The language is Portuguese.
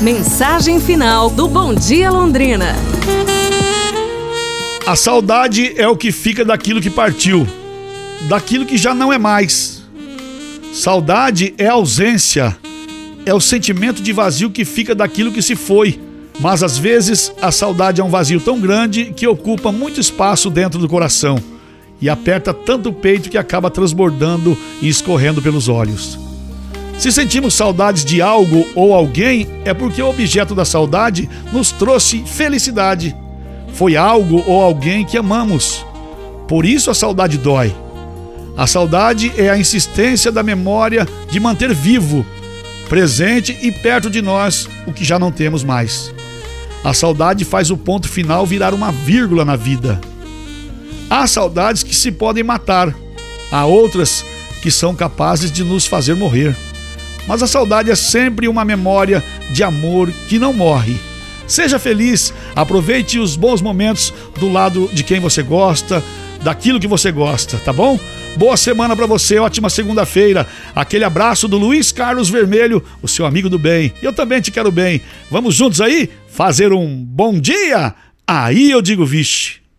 Mensagem final do Bom Dia Londrina. A saudade é o que fica daquilo que partiu, daquilo que já não é mais. Saudade é ausência, é o sentimento de vazio que fica daquilo que se foi. Mas às vezes a saudade é um vazio tão grande que ocupa muito espaço dentro do coração e aperta tanto o peito que acaba transbordando e escorrendo pelos olhos. Se sentimos saudades de algo ou alguém, é porque o objeto da saudade nos trouxe felicidade. Foi algo ou alguém que amamos. Por isso a saudade dói. A saudade é a insistência da memória de manter vivo, presente e perto de nós o que já não temos mais. A saudade faz o ponto final virar uma vírgula na vida. Há saudades que se podem matar, há outras que são capazes de nos fazer morrer. Mas a saudade é sempre uma memória de amor que não morre. Seja feliz, aproveite os bons momentos do lado de quem você gosta, daquilo que você gosta, tá bom? Boa semana para você, ótima segunda-feira. Aquele abraço do Luiz Carlos Vermelho, o seu amigo do bem. Eu também te quero bem. Vamos juntos aí fazer um bom dia? Aí eu digo vixe.